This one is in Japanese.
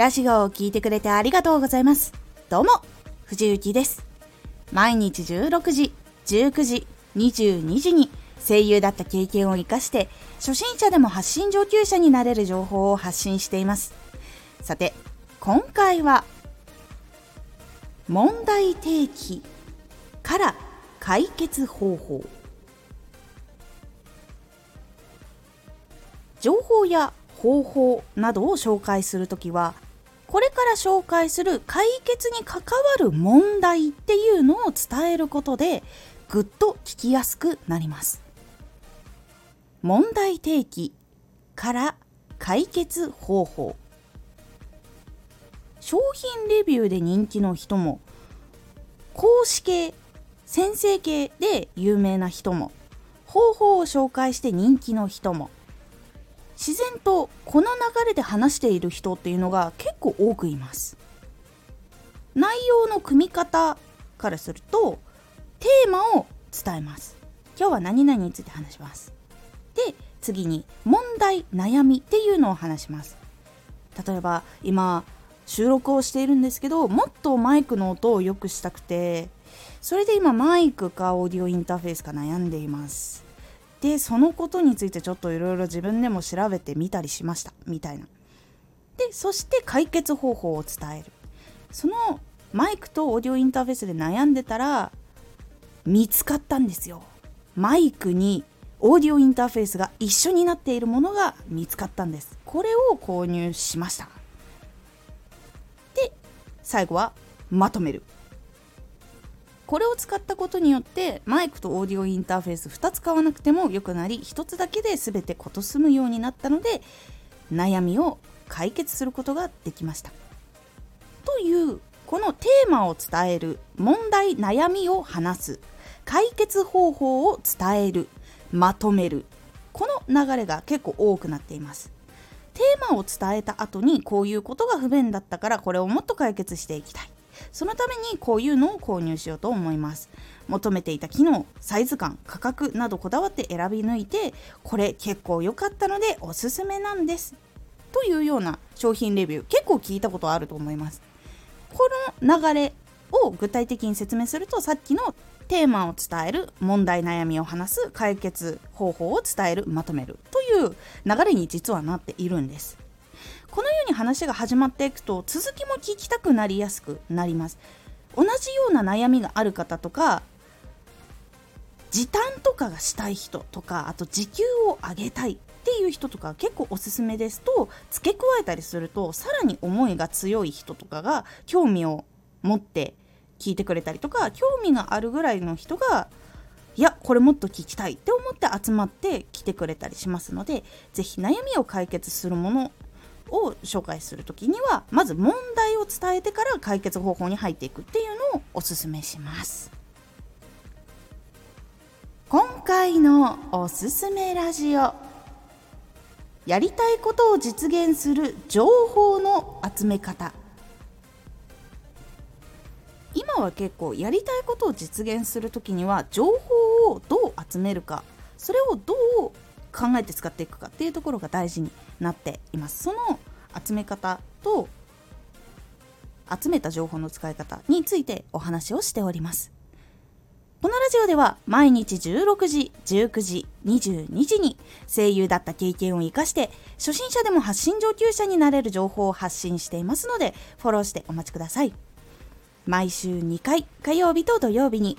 ラジオを聴いてくれてありがとうございます。どうも、藤幸です。毎日16時、19時、22時に声優だった経験を活かして、初心者でも発信上級者になれる情報を発信しています。さて、今回は、問題提起から解決方法。情報や方法などを紹介するときはこれから紹介する解決に関わる問題っていうのを伝えることでぐっと聞きやすくなります。問題提起から解決方法。商品レビューで人気の人も講師系先生系で有名な人も方法を紹介して人気の人も自然とこの流れで話している人っていうのが結構多くいます。内容の組み方からするとテーマを伝えます。今日は何々について話します。で次に問題悩みっていうのを話します。例えば今収録をしているんですけどもっとマイクの音を良くしたくてそれで今マイクかオーディオインターフェースか悩んでいます。でそのことについてちょっといろいろ自分でも調べてみたりしました。みたいな。でそして解決方法を伝える。そのマイクとオーディオインターフェースで悩んでたら見つかったんですよ。マイクにオーディオインターフェースが一緒になっているものが見つかったんです。これを購入しました。で最後はまとめる。これを使ったことによってマイクとオーディオインターフェース2つ買わなくても良くなり1つだけで全て事済むようになったので悩みを解決することができました。というこのテーマを伝える問題悩みを話す解決方法を伝えるまとめるこの流れが結構多くなっています。テーマを伝えた後にこういうことが不便だったからこれをもっと解決していきたい。そのためにこういうのを購入しようと思います。求めていた機能サイズ感価格などこだわって選び抜いてこれ結構良かったのでおすすめなんです。というような商品レビュー結構聞いたことあると思います。この流れを具体的に説明するとさっきのテーマを伝える問題悩みを話す解決方法を伝えるまとめるという流れに実はなっているんです。このように話が始まっていくと続きも聞きたくなりやすくなります。同じような悩みがある方とか時短とかがしたい人とかあと時給を上げたいっていう人とか結構おすすめですと付け加えたりするとさらに思いが強い人とかが興味を持って聞いてくれたりとか興味があるぐらいの人がいやこれもっと聞きたいって思って集まって来てくれたりしますので是非悩みを解決するものを紹介する時にはまず問題を伝えてから解決方法に入っていくっていうのをおすすめします。今回のおすすめラジオ。やりたいことを実現する情報の集め方。今は結構やりたいことを実現する時には情報をどう集めるかそれをどう考えて使っていくかっていうところが大事になっていますその集め方と集めた情報の使い方についてお話をしておりますこのラジオでは毎日16時、19時、22時に声優だった経験を活かして初心者でも発信上級者になれる情報を発信していますのでフォローしてお待ちください。毎週2回火曜日と土曜日に